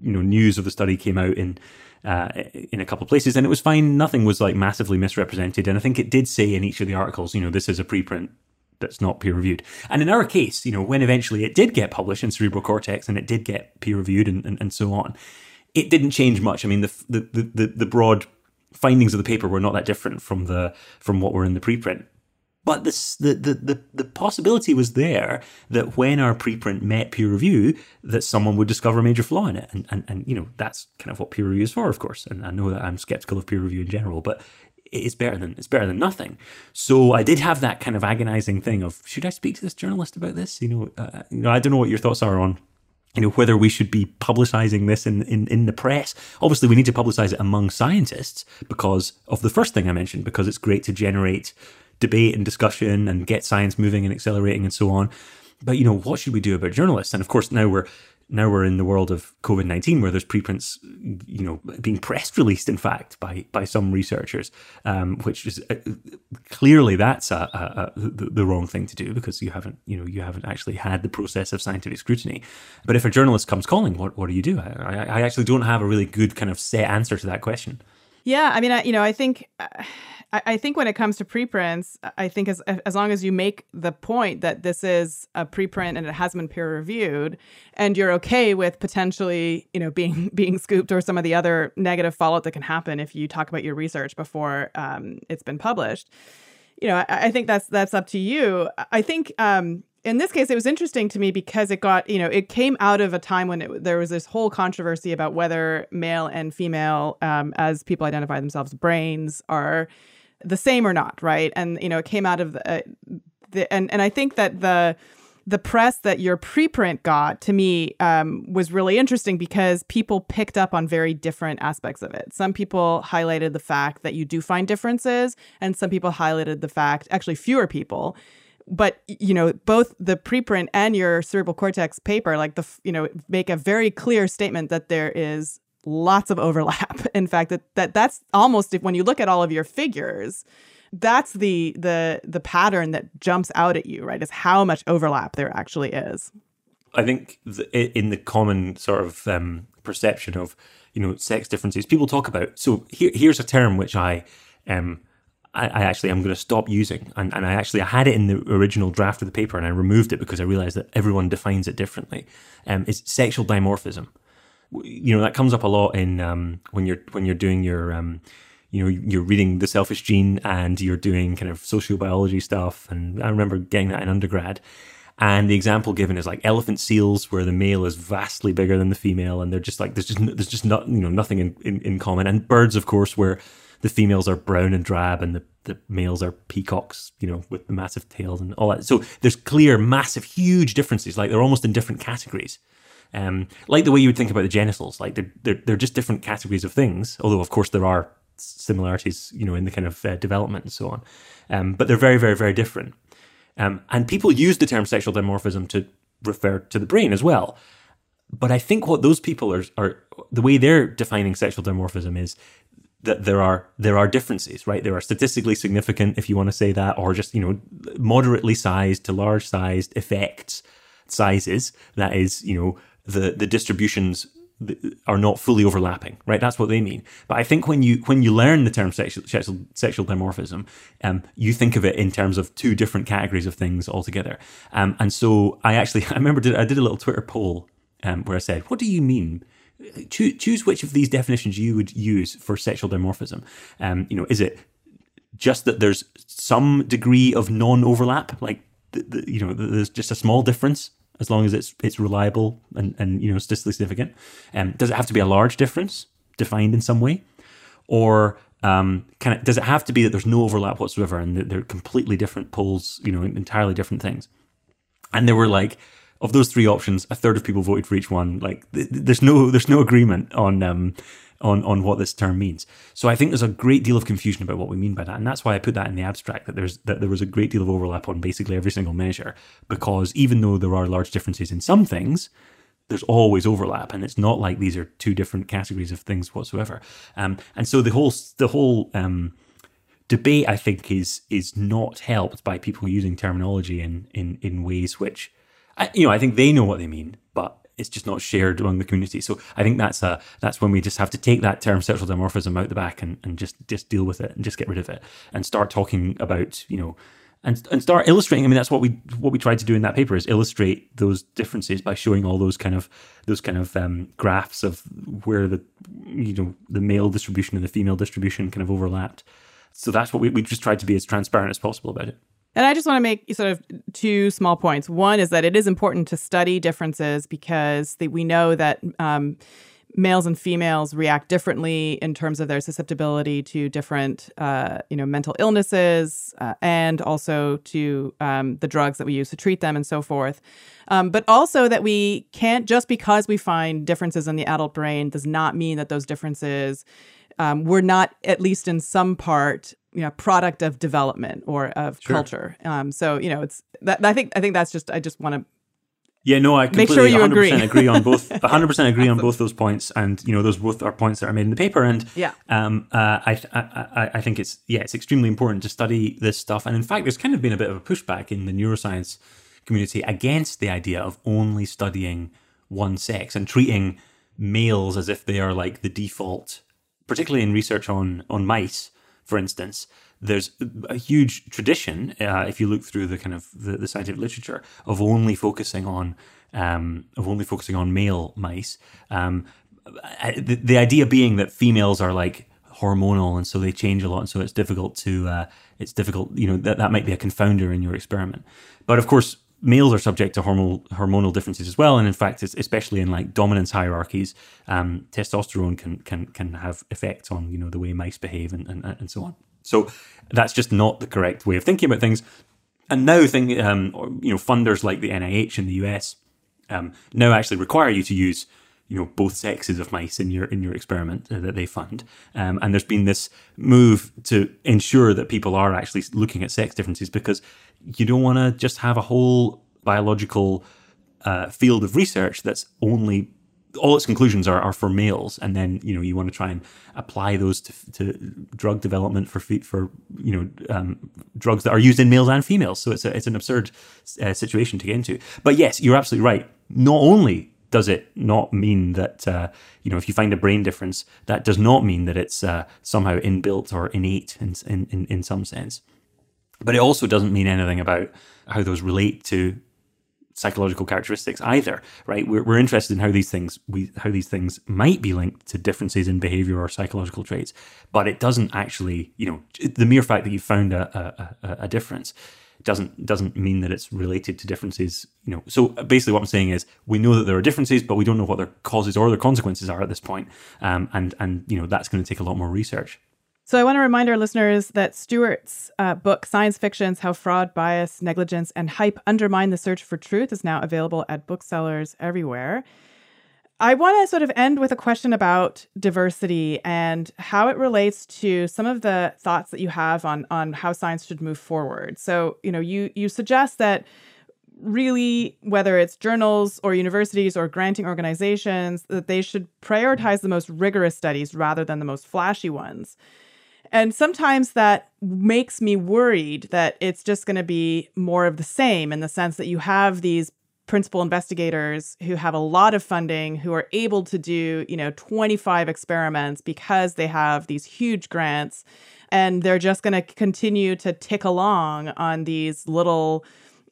you know news of the study came out in. Uh, in a couple of places, and it was fine. Nothing was like massively misrepresented, and I think it did say in each of the articles, you know, this is a preprint that's not peer reviewed. And in our case, you know, when eventually it did get published in Cerebral Cortex and it did get peer reviewed and, and, and so on, it didn't change much. I mean, the the the, the broad findings of the paper were not that different from the from what were in the preprint. But this, the, the, the, the possibility was there that when our preprint met peer review, that someone would discover a major flaw in it. And, and, and, you know, that's kind of what peer review is for, of course. And I know that I'm skeptical of peer review in general, but it's better than it's better than nothing. So I did have that kind of agonizing thing of should I speak to this journalist about this? You know, uh, you know, I don't know what your thoughts are on you know whether we should be publicizing this in, in, in the press. Obviously we need to publicize it among scientists because of the first thing i mentioned because it's great to generate debate and discussion and get science moving and accelerating and so on. But you know what should we do about journalists? And of course now we're now we're in the world of COVID nineteen, where there's preprints, you know, being press released, in fact, by by some researchers, um, which is uh, clearly that's a, a, a, the, the, wrong thing to do because you haven't, you know, you haven't actually had the process of scientific scrutiny. But if a journalist comes calling, what what do you do? I, I actually don't have a really good kind of set answer to that question. Yeah, I mean, I, you know, I think. Uh I, think when it comes to preprints, I think as as long as you make the point that this is a preprint and it has been peer reviewed, and you're okay with potentially, you know, being being scooped or some of the other negative fallout that can happen if you talk about your research before um, it's been published, you know, I, I, think that's that's up to you. I think um, in this case, it was interesting to me because it got, you know, it came out of a time when it, there was this whole controversy about whether male and female, um, as people identify themselves, brains are the same or not, right? And you know, it came out of the, uh, the and and I think that the the press that your preprint got to me um, was really interesting because people picked up on very different aspects of it. Some people highlighted the fact that you do find differences, and some people highlighted the fact, actually, fewer people. But you know, both the preprint and your cerebral cortex paper, like the you know, make a very clear statement that there is lots of overlap. In fact, that, that that's almost if when you look at all of your figures, that's the the the pattern that jumps out at you, right? Is how much overlap there actually is. I think in the common sort of um, perception of you know sex differences, people talk about. So here, here's a term which I um, I, I actually am going to stop using, and, and I actually I had it in the original draft of the paper, and I removed it because I realized that everyone defines it differently. Um, it's sexual dimorphism you know that comes up a lot in um, when you're when you're doing your um, you know you're reading the selfish gene and you're doing kind of sociobiology stuff. And i remember getting that in undergrad. And the example given is like elephant seals where the male is vastly bigger than the female. And they're just like there's just there's just not you know nothing in, in, in common. And birds of course where the females are brown and drab and the, the males are peacocks you know with the massive tails and all that. So there's clear massive huge differences. Like they're almost in different categories um, like the way you would think about the genitals, like they're, they're, they're just different categories of things. Although, of course, there are similarities, you know, in the kind of uh, development and so on. Um, but they're very, very, very different. Um, and people use the term sexual dimorphism to refer to the brain as well. But I think what those people are, are the way they're defining sexual dimorphism is that there are there are differences, right? There are statistically significant, if you want to say that, or just you know moderately sized to large sized effects sizes. That is, you know, the the distributions are not fully overlapping, right? That's what they mean. But I think when you when you learn the term sexual sexual, sexual dimorphism, um, you think of it in terms of two different categories of things altogether. Um, and so I actually I remember did, I did a little Twitter poll um, where I said, "What do you mean?" Choose, choose which of these definitions you would use for sexual dimorphism. Um, you know, is it just that there's some degree of non-overlap, like the, the, you know, there's just a small difference as long as it's it's reliable and, and you know statistically significant. Um, does it have to be a large difference defined in some way, or um, can it, does it have to be that there's no overlap whatsoever and that they're completely different poles, you know, entirely different things? And there were like of those three options, a third of people voted for each one. Like th- there's no there's no agreement on um, on on what this term means. So I think there's a great deal of confusion about what we mean by that, and that's why I put that in the abstract that there's that there was a great deal of overlap on basically every single measure. Because even though there are large differences in some things, there's always overlap, and it's not like these are two different categories of things whatsoever. Um, and so the whole the whole um, debate, I think, is is not helped by people using terminology in in in ways which, I, you know, I think they know what they mean, but it's just not shared among the community. So I think that's a that's when we just have to take that term sexual dimorphism out the back and, and just just deal with it and just get rid of it and start talking about you know and and start illustrating. I mean, that's what we what we tried to do in that paper is illustrate those differences by showing all those kind of those kind of um, graphs of where the you know the male distribution and the female distribution kind of overlapped. So that's what we we just tried to be as transparent as possible about it. And I just want to make sort of two small points. One is that it is important to study differences because the, we know that um, males and females react differently in terms of their susceptibility to different, uh, you know, mental illnesses uh, and also to um, the drugs that we use to treat them and so forth. Um, but also that we can't just because we find differences in the adult brain does not mean that those differences um, were not at least in some part you know product of development or of sure. culture. Um, so you know it's that I think I think that's just I just want to yeah, no, I completely Make sure you 100% agree. agree on both. 100% agree on both those points, and you know those both are points that are made in the paper. And yeah, um, uh, I, I I think it's yeah, it's extremely important to study this stuff. And in fact, there's kind of been a bit of a pushback in the neuroscience community against the idea of only studying one sex and treating males as if they are like the default, particularly in research on on mice, for instance there's a huge tradition, uh, if you look through the kind of the, the scientific literature, of only focusing on um, of only focusing on male mice. Um, the, the, idea being that females are like hormonal and so they change a lot, and so it's difficult to uh, it's difficult. You know that that might be a confounder in your experiment, but of course. Males are subject to hormonal hormonal differences as well, and in fact, especially in like dominance hierarchies, um, testosterone can can can have effects on you know the way mice behave and, and, and so on. So that's just not the correct way of thinking about things. And now, think, um, you know, funders like the NIH in the US um, now actually require you to use, you know, both sexes of mice in your in your experiment uh, that they fund. Um, and there's been this move to ensure that people are actually looking at sex differences because you don't want to just have a whole biological uh, field of research that's only all its conclusions are, are for males, and then you know you want to try and apply those to, to drug development for for you know um, drugs that are used in males and females. So it's a, it's an absurd uh, situation to get into. But yes, you're absolutely right. Not only does it not mean that uh, you know if you find a brain difference, that does not mean that it's uh, somehow inbuilt or innate in, in in some sense. But it also doesn't mean anything about how those relate to psychological characteristics either, right? We're, we're interested in how these things we how these things might be linked to differences in behavior or psychological traits, but it doesn't actually, you know, the mere fact that you found a, a, a difference doesn't doesn't mean that it's related to differences. You know, so basically, what I'm saying is we know that there are differences, but we don't know what their causes or their consequences are at this point, um, and and you know that's going to take a lot more research. So I want to remind our listeners that Stuart's uh, book, Science Fictions How Fraud, Bias, Negligence, and Hype Undermine the Search for Truth, is now available at booksellers everywhere. I want to sort of end with a question about diversity and how it relates to some of the thoughts that you have on on how science should move forward. So, you know, you you suggest that really whether it's journals or universities or granting organizations that they should prioritize the most rigorous studies rather than the most flashy ones. And sometimes that makes me worried that it's just going to be more of the same in the sense that you have these principal investigators who have a lot of funding who are able to do, you know, 25 experiments because they have these huge grants and they're just going to continue to tick along on these little,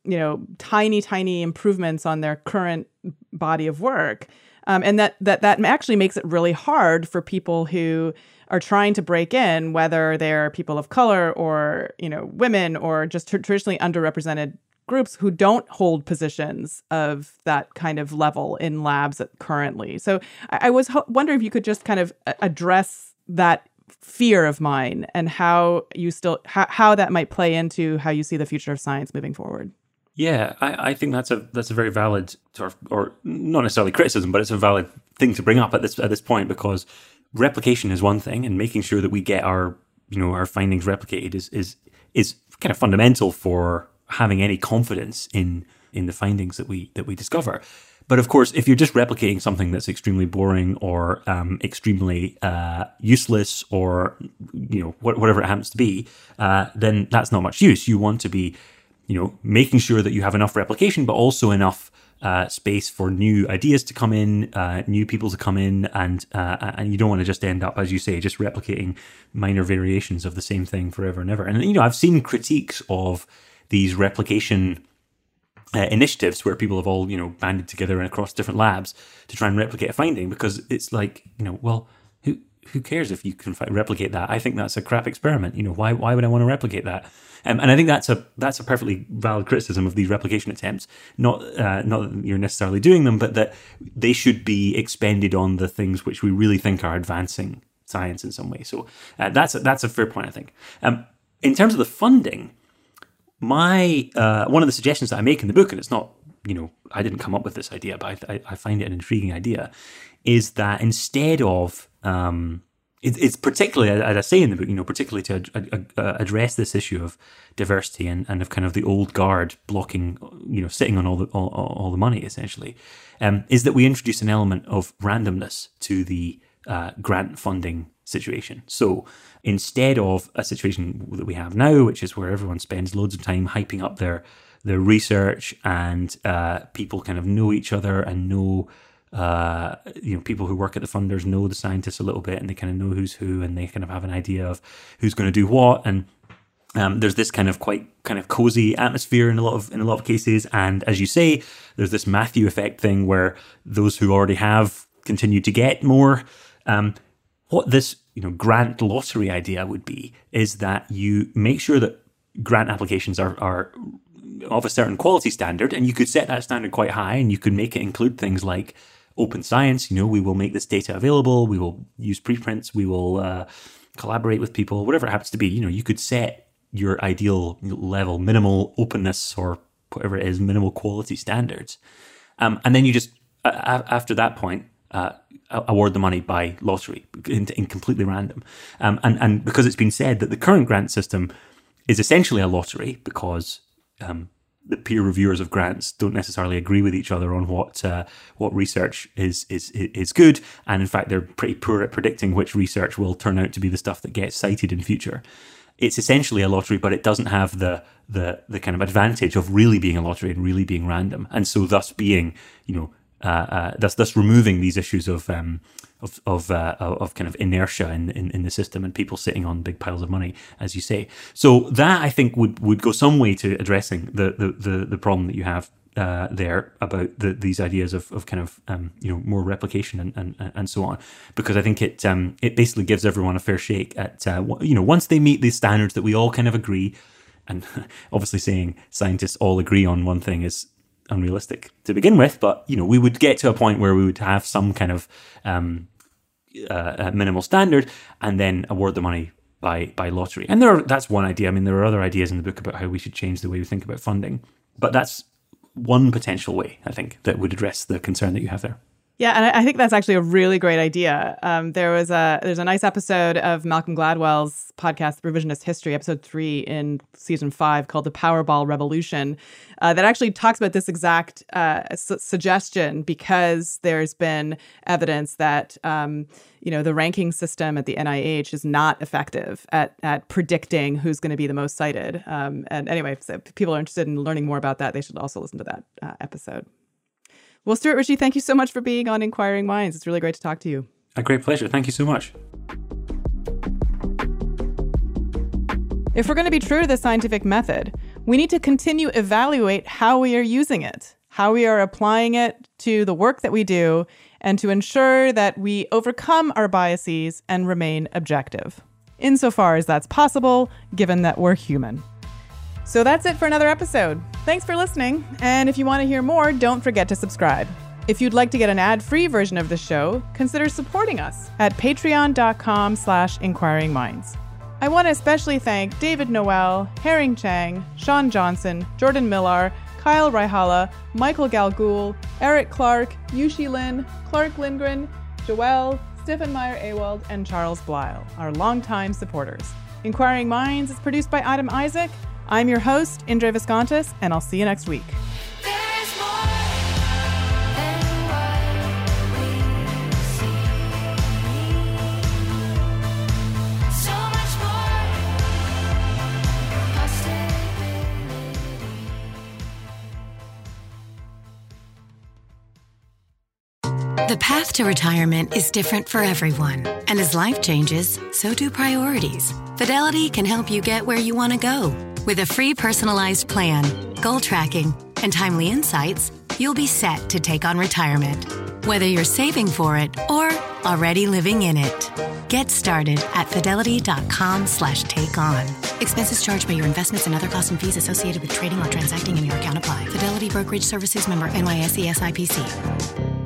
you know, tiny tiny improvements on their current body of work. Um, and that that that actually makes it really hard for people who are trying to break in, whether they're people of color or you know women or just t- traditionally underrepresented groups who don't hold positions of that kind of level in labs currently. So I, I was ho- wondering if you could just kind of uh, address that fear of mine and how you still how, how that might play into how you see the future of science moving forward. Yeah, I, I think that's a that's a very valid sort of, or not necessarily criticism, but it's a valid thing to bring up at this at this point because replication is one thing, and making sure that we get our you know our findings replicated is is is kind of fundamental for having any confidence in in the findings that we that we discover. But of course, if you're just replicating something that's extremely boring or um, extremely uh, useless or you know whatever it happens to be, uh, then that's not much use. You want to be you know, making sure that you have enough replication, but also enough uh, space for new ideas to come in, uh, new people to come in, and uh, and you don't want to just end up, as you say, just replicating minor variations of the same thing forever and ever. And you know, I've seen critiques of these replication uh, initiatives where people have all you know banded together and across different labs to try and replicate a finding because it's like you know, well, who who cares if you can replicate that? I think that's a crap experiment. You know, why why would I want to replicate that? Um, and I think that's a that's a perfectly valid criticism of these replication attempts. Not uh, not that you're necessarily doing them, but that they should be expended on the things which we really think are advancing science in some way. So uh, that's a, that's a fair point, I think. Um, in terms of the funding, my uh, one of the suggestions that I make in the book, and it's not you know I didn't come up with this idea, but I, I find it an intriguing idea, is that instead of um, it, it's particularly, as I say in the book, you know, particularly to ad- uh, address this issue of diversity and, and of kind of the old guard blocking, you know, sitting on all the all, all the money essentially, um, is that we introduce an element of randomness to the uh, grant funding situation. So instead of a situation that we have now, which is where everyone spends loads of time hyping up their their research and uh, people kind of know each other and know uh, you know, people who work at the funders know the scientists a little bit and they kind of know who's who and they kind of have an idea of who's going to do what. And um, there's this kind of quite kind of cozy atmosphere in a lot of in a lot of cases. And as you say, there's this Matthew effect thing where those who already have continue to get more. Um, what this you know grant lottery idea would be is that you make sure that grant applications are are of a certain quality standard, and you could set that standard quite high, and you could make it include things like open science. You know, we will make this data available. We will use preprints. We will uh, collaborate with people, whatever it happens to be. You know, you could set your ideal level, minimal openness or whatever it is, minimal quality standards. Um, and then you just, after that point, uh, award the money by lottery in, in completely random. Um, and, and because it's been said that the current grant system is essentially a lottery because um, the peer reviewers of grants don't necessarily agree with each other on what uh, what research is is is good, and in fact they're pretty poor at predicting which research will turn out to be the stuff that gets cited in future. It's essentially a lottery, but it doesn't have the the the kind of advantage of really being a lottery and really being random, and so thus being you know uh, uh, thus thus removing these issues of um, of of, uh, of kind of inertia in, in, in the system and people sitting on big piles of money, as you say. So that I think would, would go some way to addressing the the, the, the problem that you have uh, there about the, these ideas of, of kind of um, you know more replication and, and and so on because I think it um, it basically gives everyone a fair shake at uh, you know once they meet these standards that we all kind of agree and obviously saying scientists all agree on one thing is unrealistic to begin with but you know we would get to a point where we would have some kind of um, uh, minimal standard and then award the money by by lottery. And there are, that's one idea. I mean, there are other ideas in the book about how we should change the way we think about funding, but that's one potential way I think that would address the concern that you have there. Yeah, and I think that's actually a really great idea. Um, there was a there's a nice episode of Malcolm Gladwell's podcast, Revisionist History, episode three in season five, called "The Powerball Revolution," uh, that actually talks about this exact uh, su- suggestion because there's been evidence that um, you know the ranking system at the NIH is not effective at at predicting who's going to be the most cited. Um, and anyway, if people are interested in learning more about that, they should also listen to that uh, episode. Well, Stuart Ritchie, thank you so much for being on Inquiring Minds. It's really great to talk to you. A great pleasure. Thank you so much. If we're going to be true to the scientific method, we need to continue evaluate how we are using it, how we are applying it to the work that we do, and to ensure that we overcome our biases and remain objective, insofar as that's possible, given that we're human. So that's it for another episode. Thanks for listening, and if you want to hear more, don't forget to subscribe. If you'd like to get an ad-free version of the show, consider supporting us at patreon.com slash inquiringminds. I want to especially thank David Noel, Herring Chang, Sean Johnson, Jordan Millar, Kyle Raihala, Michael Galgul, Eric Clark, Yushi Lin, Clark Lindgren, Joel, Stephen Meyer Awald, and Charles Blyle, our longtime supporters. Inquiring Minds is produced by Adam Isaac I'm your host, Indre Viskontas, and I'll see you next week. The path to retirement is different for everyone. And as life changes, so do priorities. Fidelity can help you get where you want to go with a free personalized plan, goal tracking, and timely insights, you'll be set to take on retirement. whether you're saving for it or already living in it. Get started at fidelity.com slash take on. Expenses charged by your investments and other costs and fees associated with trading or transacting in your account apply. Fidelity Brokerage Services member NYSE SIPC.